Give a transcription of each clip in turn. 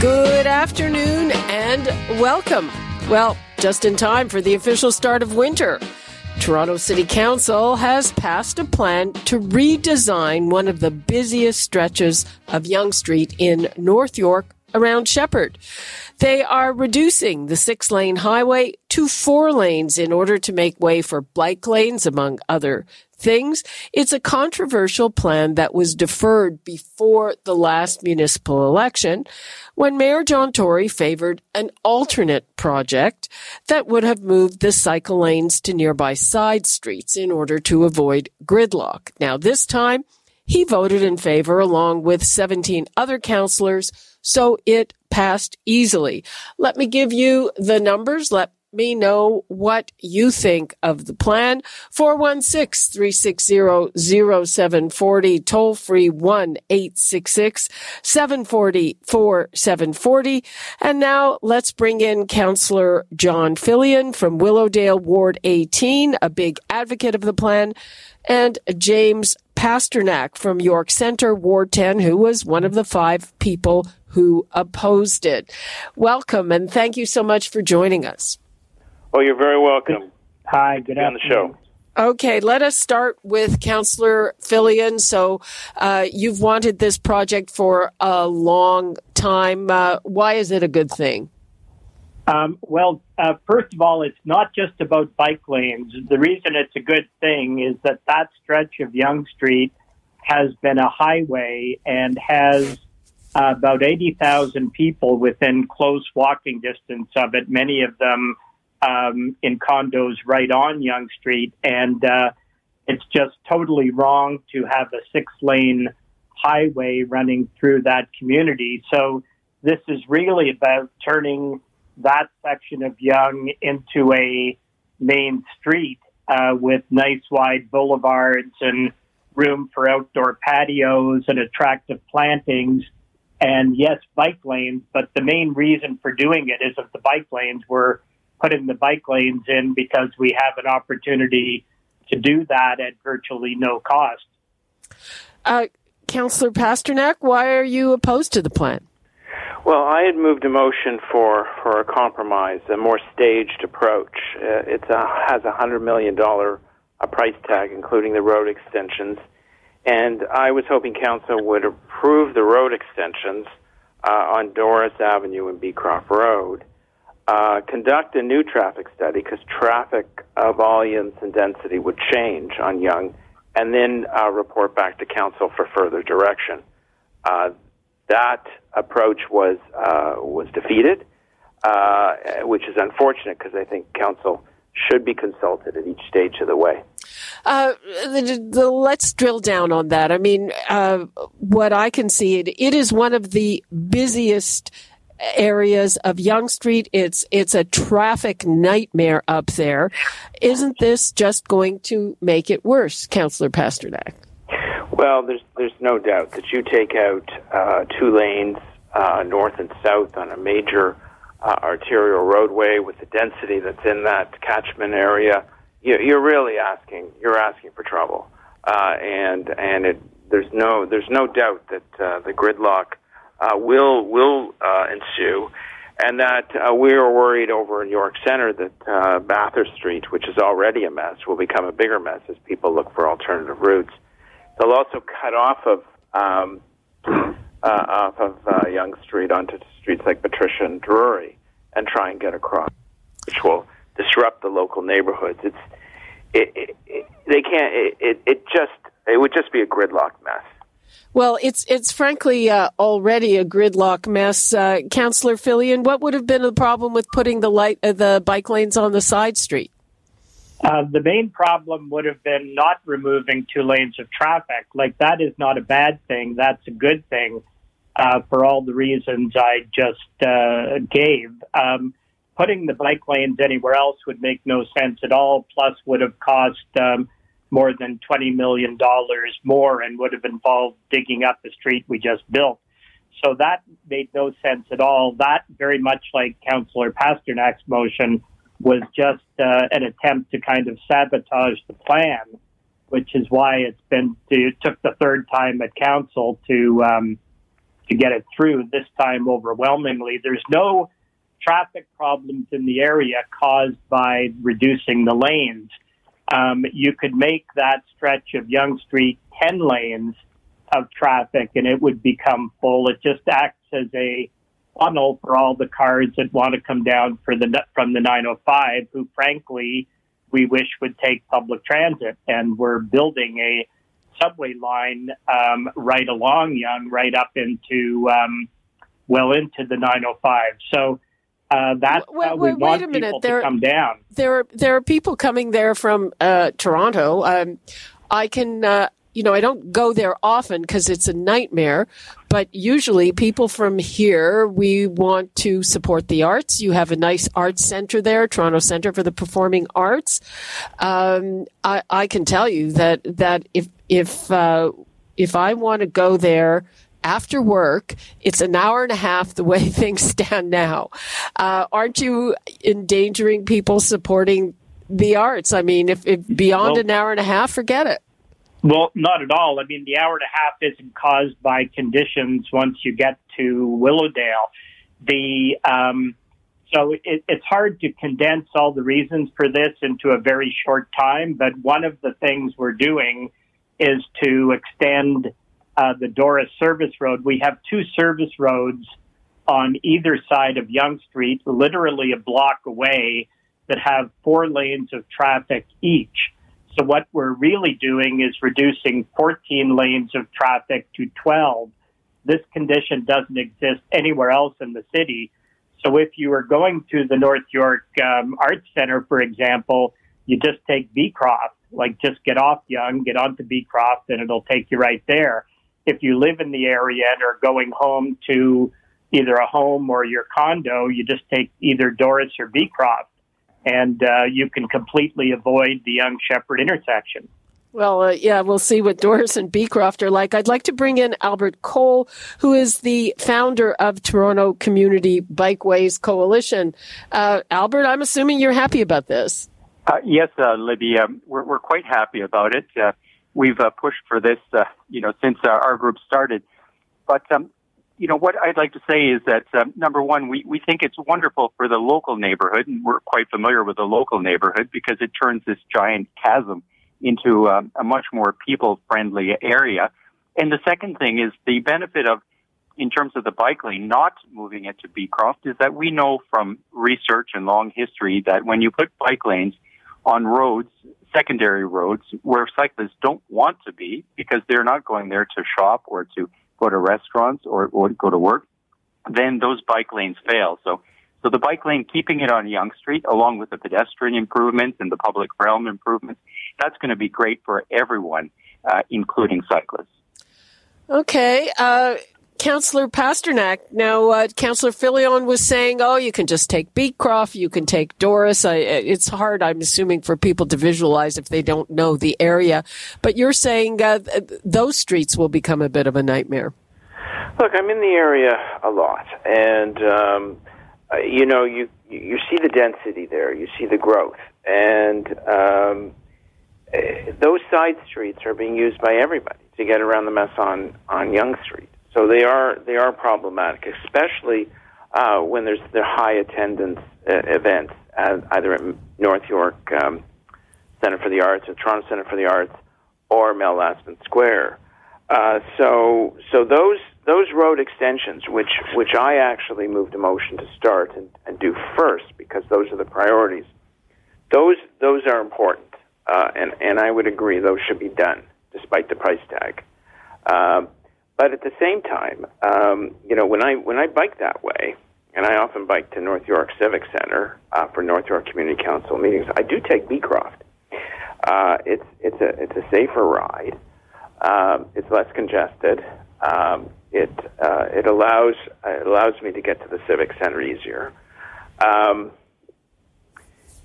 Good afternoon and welcome. Well, just in time for the official start of winter. Toronto City Council has passed a plan to redesign one of the busiest stretches of Yonge Street in North York around Sheppard. They are reducing the six lane highway to four lanes in order to make way for bike lanes, among other things. It's a controversial plan that was deferred before the last municipal election when Mayor John Tory favored an alternate project that would have moved the cycle lanes to nearby side streets in order to avoid gridlock. Now, this time, he voted in favor along with 17 other councillors, so it passed easily. Let me give you the numbers. Let me know what you think of the plan. 416-360-0740, toll free 1-866-740-4740. And now let's bring in Counselor John Filion from Willowdale Ward 18, a big advocate of the plan, and James Pasternak from York Centre Ward 10, who was one of the five people who opposed it. Welcome and thank you so much for joining us. Oh, you're very welcome. Hi, good Be on the show. Okay, let us start with Councillor Filion. So, uh, you've wanted this project for a long time. Uh, why is it a good thing? Um, well, uh, first of all, it's not just about bike lanes. The reason it's a good thing is that that stretch of Yonge Street has been a highway and has uh, about 80,000 people within close walking distance of it, many of them um, in condos right on Yonge Street. And uh, it's just totally wrong to have a six lane highway running through that community. So this is really about turning that section of Yonge into a main street uh, with nice wide boulevards and room for outdoor patios and attractive plantings. And yes, bike lanes, but the main reason for doing it is if the bike lanes were putting the bike lanes in because we have an opportunity to do that at virtually no cost. Uh, Councillor Pasternak, why are you opposed to the plan? Well, I had moved a motion for, for a compromise, a more staged approach. Uh, it has a hundred million dollar a price tag, including the road extensions, and I was hoping council would approve the road extensions uh, on Doris Avenue and Beecroft Road. Uh, conduct a new traffic study because traffic uh, volumes and density would change on Yonge, and then uh, report back to council for further direction. Uh, that approach was uh, was defeated, uh, which is unfortunate because I think council should be consulted at each stage of the way. Uh, the, the, let's drill down on that. I mean, uh, what I can see, it, it is one of the busiest areas of Yonge Street. It's it's a traffic nightmare up there. Isn't this just going to make it worse, Councillor Pasternak? Well, there's there's no doubt that you take out uh, two lanes uh, north and south on a major uh, arterial roadway with the density that's in that catchment area. You, you're really asking you're asking for trouble, uh, and and it, there's no there's no doubt that uh, the gridlock uh, will will uh, ensue, and that uh, we are worried over in York Centre that uh, Bathurst Street, which is already a mess, will become a bigger mess as people look for alternative routes. They'll also cut off of um, off of Yonge Street onto streets like Patricia and Drewry, and try and get across, which will disrupt the local neighborhoods. It's it, it, it they can't. It, it it just it would just be a gridlock mess. Well, it's it's frankly uh, already a gridlock mess, uh, Councillor Filion. What would have been the problem with putting the light uh, the bike lanes on the side street? Uh, the main problem would have been not removing two lanes of traffic. Like that is not a bad thing. That's a good thing. uh, for all the reasons I just uh, gave. Um, putting the bike lanes anywhere else would make no sense at all, plus would have cost um, more than $20 million more and would have involved digging up the street we just built. So that made no sense at all. That, very much like Councillor Pasternak's motion, was just uh, an attempt to kind of sabotage the plan, which is why it's been to, it took the third time at council to um, to get it through. This time, overwhelmingly, there's no traffic problems in the area caused by reducing the lanes. Um, you could make that stretch of Yonge Street ten lanes of traffic, and it would become full. It just acts as a funnel for all the cars that want to come down for the from the 905, who frankly we wish would take public transit, and we're building a subway line um, right along Yonge, right up into um, well into the 905. So. Uh, that's wait, how we want wait a minute. there, to come down. There are there are people coming there from uh, Toronto. Um, I can uh, you know, I don't go there often because it's a nightmare, but usually people from here, we want to support the arts. You have a nice arts center there, Toronto Center for the Performing Arts. Um, I, I, can tell you that, that if, if, uh, if I want to go there, after work. It's an hour and a half the way things stand now. Uh, aren't you endangering people supporting the arts? I mean, if, if beyond well, an hour and a half, forget it. Well, not at all. I mean, the hour and a half isn't caused by conditions once you get to Willowdale. The um, so it, it's hard to condense all the reasons for this into a very short time. But one of the things we're doing is to extend uh, the Doris Service Road. We have two service roads on either side of Yonge Street, literally a block away, that have four lanes of traffic each. So what we're really doing is reducing 14 lanes of traffic to 12. This condition doesn't exist anywhere else in the city. So if you are going to the North York um, Arts Center, for example, you just take Beecroft, like just get off Yonge, get onto Beecroft, and it'll take you right there. If you live in the area and are going home to either a home or your condo, you just take either Doris or Beecroft and uh, you can completely avoid the Yonge Sheppard intersection. Well, uh, yeah, we'll see what Doris and Beecroft are like. I'd like to bring in Albert Koehl, who is the founder of Toronto Community Bikeways Coalition. Uh, Albert, I'm assuming you're happy about this. Uh, yes, uh, Libby, um, we're, we're, quite happy about it. Uh, we've uh, pushed for this, you know, since our group started. But um, you know, what I'd like to say is that um, number one, we, we think it's wonderful for the local neighborhood, and we're quite familiar with the local neighborhood because it turns this giant chasm into um, a much more people friendly area. And the second thing is the benefit of, in terms of the bike lane, not moving it to Beecroft is that we know from research and long history that when you put bike lanes on roads, secondary roads, where cyclists don't want to be because they're not going there to shop or to go to restaurants or, or go to work, then those bike lanes fail. So, so the bike lane, keeping it on Yonge Street, along with the pedestrian improvements and the public realm improvements, that's going to be great for everyone, uh, including cyclists. Okay. Uh, Councillor Pasternak. Now, uh, Councillor Filion was saying, "Oh, you can just take Beecroft, you can take Doris." I, it's hard, I'm assuming, for people to visualize if they don't know the area. But you're saying uh, those streets will become a bit of a nightmare. Look, I'm in the area a lot, and um, uh, you know, you you see the density there, you see the growth, and um, eh, those side streets are being used by everybody to get around the mess on on Yonge Street. So they are they are problematic, especially uh, when there's the high attendance uh, events, uh, either at North York um, Center for the Arts or Toronto Center for the Arts or Mel Lastman Square. Uh, so so those those road extensions, which which I actually moved a motion to start and, and do first because those are the priorities. Those those are important, uh, and and I would agree those should be done despite the price tag. Um, but at the same time, um, you know, when I when I bike that way, and I often bike to North York Civic Center uh, for North York Community Council meetings, I do take Beecroft. Uh, it's it's a it's a safer ride. Um, it's less congested. Um, it uh, it allows it allows me to get to the civic center easier. Um,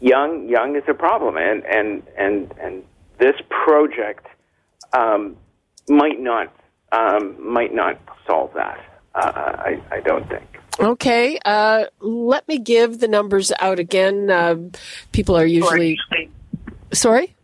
Yonge Yonge is a problem, and and and and this project um, might not um, might not solve that. Uh, I, I don't think. Okay, uh, let me give the numbers out again. Uh, people are usually sorry.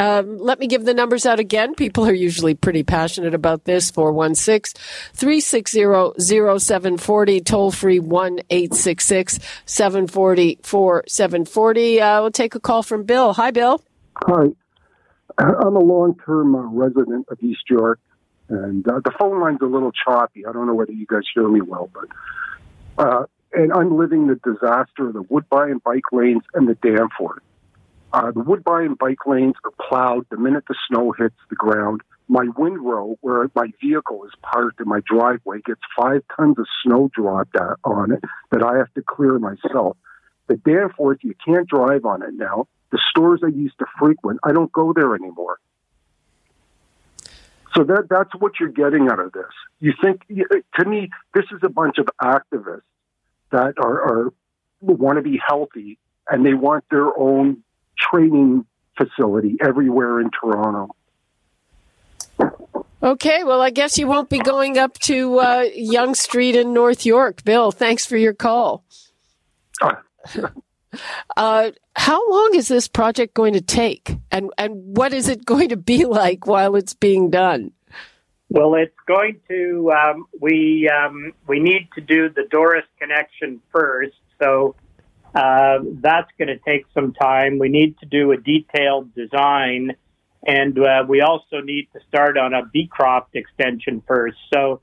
Um, let me give the numbers out again. People are usually pretty passionate about this. 416 360 0740, toll free 1 866 740 4740. Uh, we'll take a call from Bill. Hi, Bill. Hi. I'm a long term uh, resident of East York, and uh, the phone line's a little choppy. I don't know whether you guys hear me well, but. Uh, and I'm living the disaster of the Woodbine bike lanes and the Danforth. Uh, the Woodbine bike lanes are plowed the minute the snow hits the ground. My windrow, where my vehicle is parked in my driveway, gets five tons of snow dropped on it that I have to clear myself. The Danforth, you can't drive on it now. The stores I used to frequent, I don't go there anymore. So that that's what you're getting out of this. You think to me, this is a bunch of activists that are, are want to be healthy and they want their own training facility everywhere in Toronto. Okay, well, I guess you won't be going up to uh, Yonge Street in North York. Bill, thanks for your call. Uh, how long is this project going to take, and and what is it going to be like while it's being done? Well, it's going to. Um, we um, we need to do the Doris connection first, so uh, that's going to take some time. We need to do a detailed design, and uh, we also need to start on a Beecroft extension first. So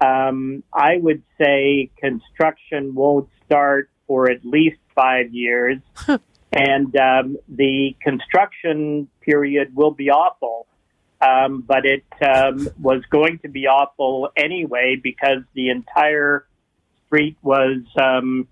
um, I would say construction won't start for at least five years, and um, the construction period will be awful. Um, but it um, was going to be awful anyway because the entire street was um,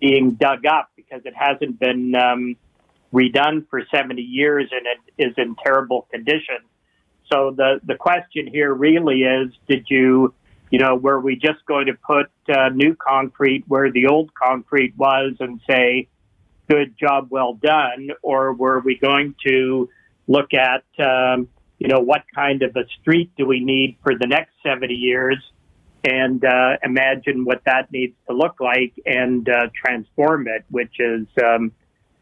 being dug up because it hasn't been um, redone for 70 years and it is in terrible condition. So the, the question here really is, did you, you know, were we just going to put uh, new concrete where the old concrete was and say, good job, well done? Or were we going to look at, um, you know, what kind of a street do we need for the next 70 years? and uh, imagine what that needs to look like and uh, transform it, which is um,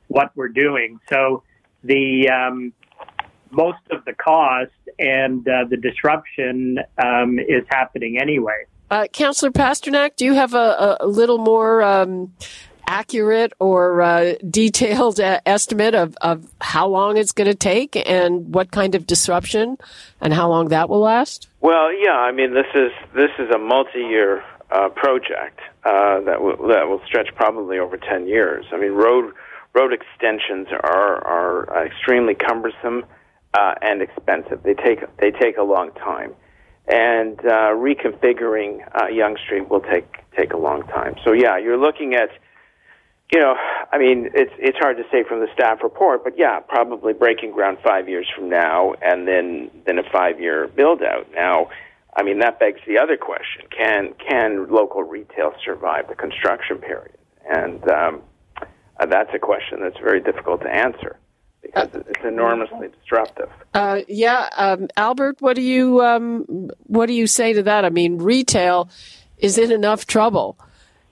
what we're doing. So the um, most of the cost and uh, the disruption um, is happening anyway. Uh, Councillor Pasternak, do you have a, a little more um, accurate or uh, detailed uh, estimate of, of how long it's going to take and what kind of disruption and how long that will last? Well, yeah, I mean this is this is a multi-year uh, project uh, that will that will stretch probably over ten years. I mean road road extensions are are extremely cumbersome uh, and expensive. They take they take a long time, and uh, reconfiguring uh, Yonge Street will take take a long time. So yeah, you're looking at you know, I mean, it's it's hard to say from the staff report, but yeah, probably breaking ground five years from now, and then then a five year build out. Now, I mean, that begs the other question: Can can local retail survive the construction period? And um, uh, that's a question that's very difficult to answer because uh, it's enormously disruptive. Uh, yeah, um, Albert, what do you um, what do you say to that? I mean, retail is in enough trouble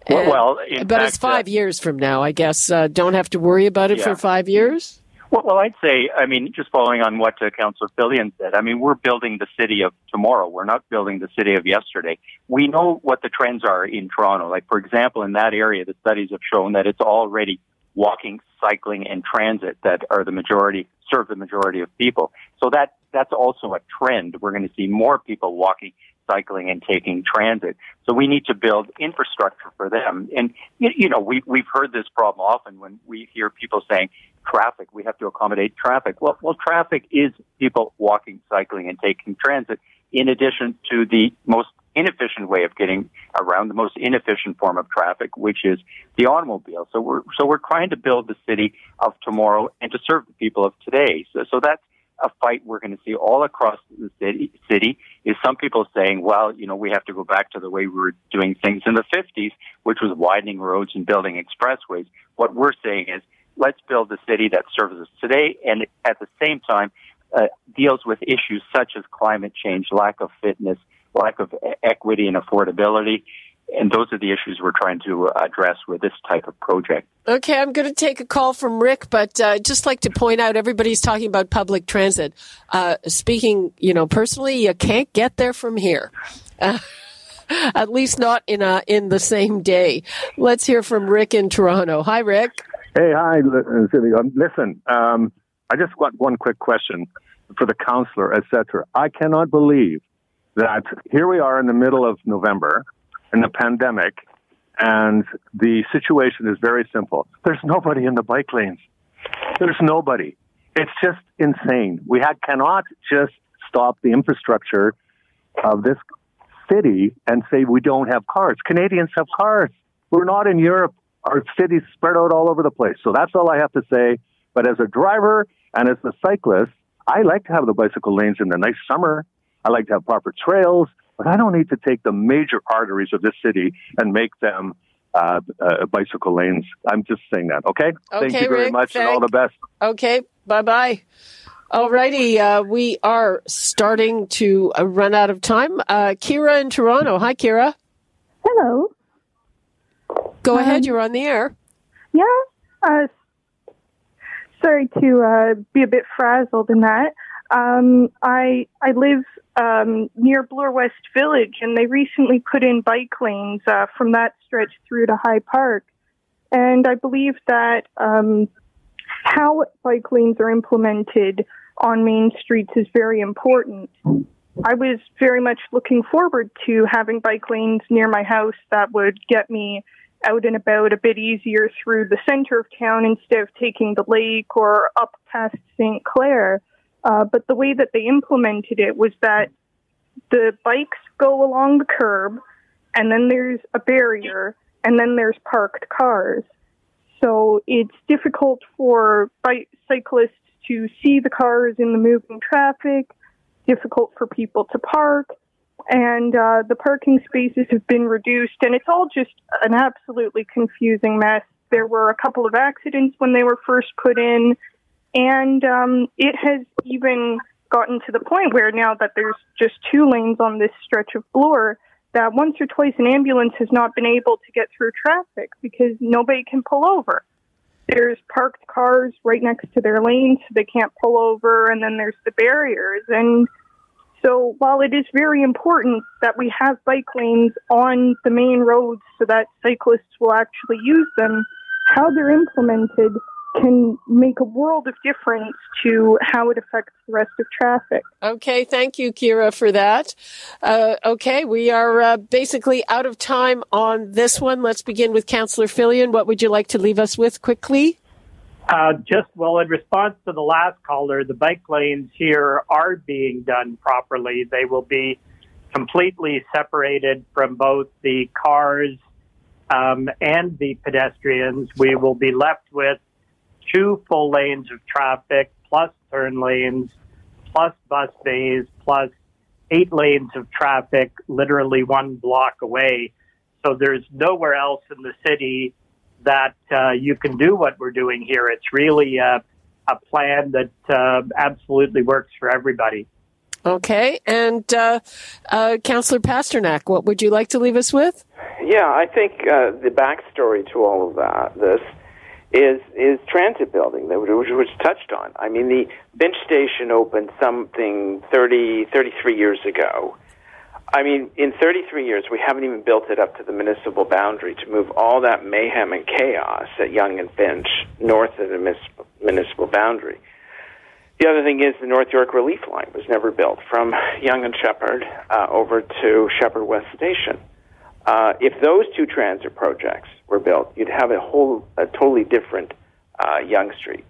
well, well but fact, it's five uh, years from now, I guess. Uh, don't have to worry about it yeah. for five years. Well, well, I'd say, I mean, just following on what uh, Councillor Filion said, I mean, we're building the city of tomorrow. We're not building the city of yesterday. We know what the trends are in Toronto. Like, for example, in that area, the studies have shown that it's already walking, cycling, and transit that are the majority, serve the majority of people. So that, that's also a trend. We're going to see more people walking cycling and taking transit. So we need to build infrastructure for them. And, you know, we, we've heard this problem often when we hear people saying traffic, we have to accommodate traffic. Well, well, traffic is people walking, cycling, and taking transit in addition to the most inefficient way of getting around the most inefficient form of traffic, which is the automobile. So we're, so we're trying to build the city of tomorrow and to serve the people of today. So, so that's, a fight we're going to see all across the city, city is some people saying, well, you know, we have to go back to the way we were doing things in the 50s, which was widening roads and building expressways. What we're saying is, let's build a city that serves us today and at the same time uh, deals with issues such as climate change, lack of fitness, lack of equity and affordability, and those are the issues we're trying to address with this type of project. Okay, I'm going to take a call from Rick, but uh, just like to point out, everybody's talking about public transit. Uh, speaking, you know, personally, you can't get there from here. Uh, at least not in a in the same day. Let's hear from Rick in Toronto. Hi, Rick. Hey, hi, um, listen. Um, I just got one quick question for the counselor, etc. I cannot believe that here we are in the middle of November in the pandemic, and the situation is very simple. There's nobody in the bike lanes. There's nobody. It's just insane. We cannot just stop the infrastructure of this city and say we don't have cars. Canadians have cars. We're not in Europe. Our cities spread out all over the place. So that's all I have to say. But as a driver and as a cyclist, I like to have the bicycle lanes in the nice summer. I like to have proper trails. But I don't need to take the major arteries of this city and make them uh, uh, bicycle lanes. I'm just saying that. Okay. okay Thank you very Rick, much, thank- and all the best. Okay, bye bye. Alrighty, uh, we are starting to uh, run out of time. Uh, Kira in Toronto. Hi, Kira. Hello. Go Um, ahead. You're on the air. Yeah. Uh, sorry to uh, be a bit frazzled in that. Um, I I live um, near Bloor West Village, and they recently put in bike lanes uh, from that stretch through to High Park. And I believe that um, how bike lanes are implemented on main streets is very important. I was very much looking forward to having bike lanes near my house that would get me out and about a bit easier through the center of town instead of taking the lake or up past St. Clair. Uh, but the way that they implemented it was that the bikes go along the curb, and then there's a barrier, and then there's parked cars. So it's difficult for bike cyclists to see the cars in the moving traffic, difficult for people to park, and uh, the parking spaces have been reduced, and it's all just an absolutely confusing mess. There were a couple of accidents when they were first put in, and um, it has even gotten to the point where now that there's just two lanes on this stretch of Bloor, that once or twice an ambulance has not been able to get through traffic because nobody can pull over. There's parked cars right next to their lanes, so they can't pull over, and then there's the barriers. And so while it is very important that we have bike lanes on the main roads so that cyclists will actually use them, how they're implemented can make a world of difference to how it affects the rest of traffic. Okay, thank you, Kira, for that. Uh, okay, we are uh, basically out of time on this one. Let's begin with Councillor Filion. What would you like to leave us with quickly? Uh, just well, in response to the last caller, the bike lanes here are being done properly. They will be completely separated from both the cars um, and the pedestrians. We will be left with two full lanes of traffic, plus turn lanes, plus bus bays, plus eight lanes of traffic, literally one block away. So there's nowhere else in the city that uh, you can do what we're doing here. It's really a, a plan that uh, absolutely works for everybody. Okay, and uh, uh, Councillor Pasternak, what would you like to leave us with? Yeah, I think uh, the backstory to all of that, this, is is transit building, that which was touched on. I mean, the bench station opened something 30, 33 years ago. I mean, in 33 years, we haven't even built it up to the municipal boundary to move all that mayhem and chaos at Yonge and Finch north of the municipal, boundary. The other thing is the North York Relief Line was never built from Yonge and Sheppard uh, over to Sheppard West Station. Uh, if those two transit projects were built, you'd have a whole, a totally different uh, Yonge Street.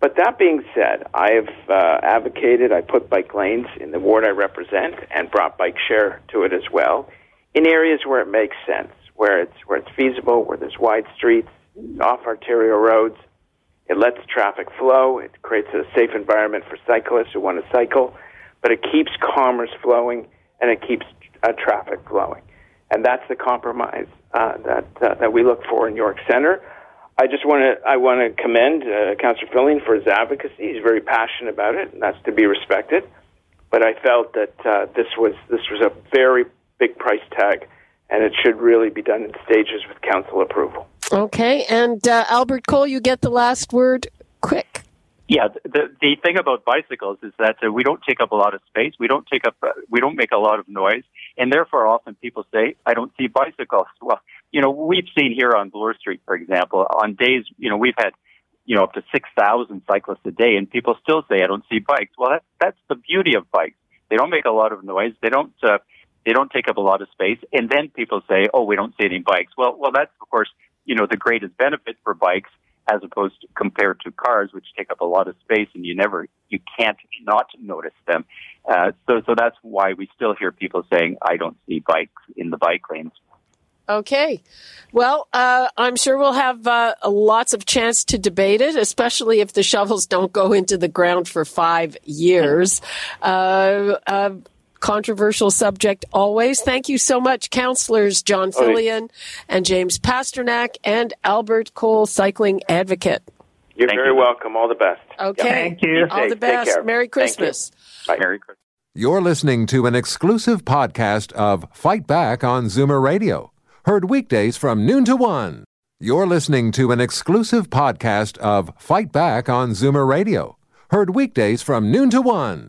But that being said, I've uh, advocated, I put bike lanes in the ward I represent and brought bike share to it as well in areas where it makes sense, where it's, where it's feasible, where there's wide streets, off arterial roads. It lets traffic flow. It creates a safe environment for cyclists who want to cycle, but it keeps commerce flowing and it keeps uh, traffic flowing. And that's the compromise uh, that uh, that we look for in York Center. I just want to I want to commend uh, Councillor Filion for his advocacy. He's very passionate about it, and that's to be respected. But I felt that uh, this was this was a very big price tag, and it should really be done in stages with council approval. Okay, and uh, Albert Koehl, you get the last word. Quick. Yeah, the the thing about bicycles is that uh, we don't take up a lot of space. We don't take up. Uh, we don't make a lot of noise, and therefore often people say, "I don't see bicycles." Well, you know, we've seen here on Bloor Street, for example, on days, you know, we've had, you know, up to 6,000 cyclists a day and people still say, I don't see bikes. Well, that, that's the beauty of bikes. They don't make a lot of noise. They don't, uh, they don't take up a lot of space. And then people say, oh, we don't see any bikes. Well, well, that's of course, you know, the greatest benefit for bikes as opposed to compared to cars, which take up a lot of space and you never, you can't not notice them. Uh, so, so that's why we still hear people saying, I don't see bikes in the bike lanes. Okay. Well, uh, I'm sure we'll have uh, lots of chance to debate it, especially if the shovels don't go into the ground for five years. Uh, uh controversial subject always. Thank you so much, counselors John Filion and James Pasternak and Albert Koehl, cycling advocate. You're Thank very you. welcome. All the best. Okay. Thank you. All the best. Merry Christmas. Bye. Merry Christmas. You're listening to an exclusive podcast of Fight Back on Zoomer Radio heard weekdays from noon to one. You're listening to an exclusive podcast of Fight Back on Zoomer Radio, heard weekdays from noon to one.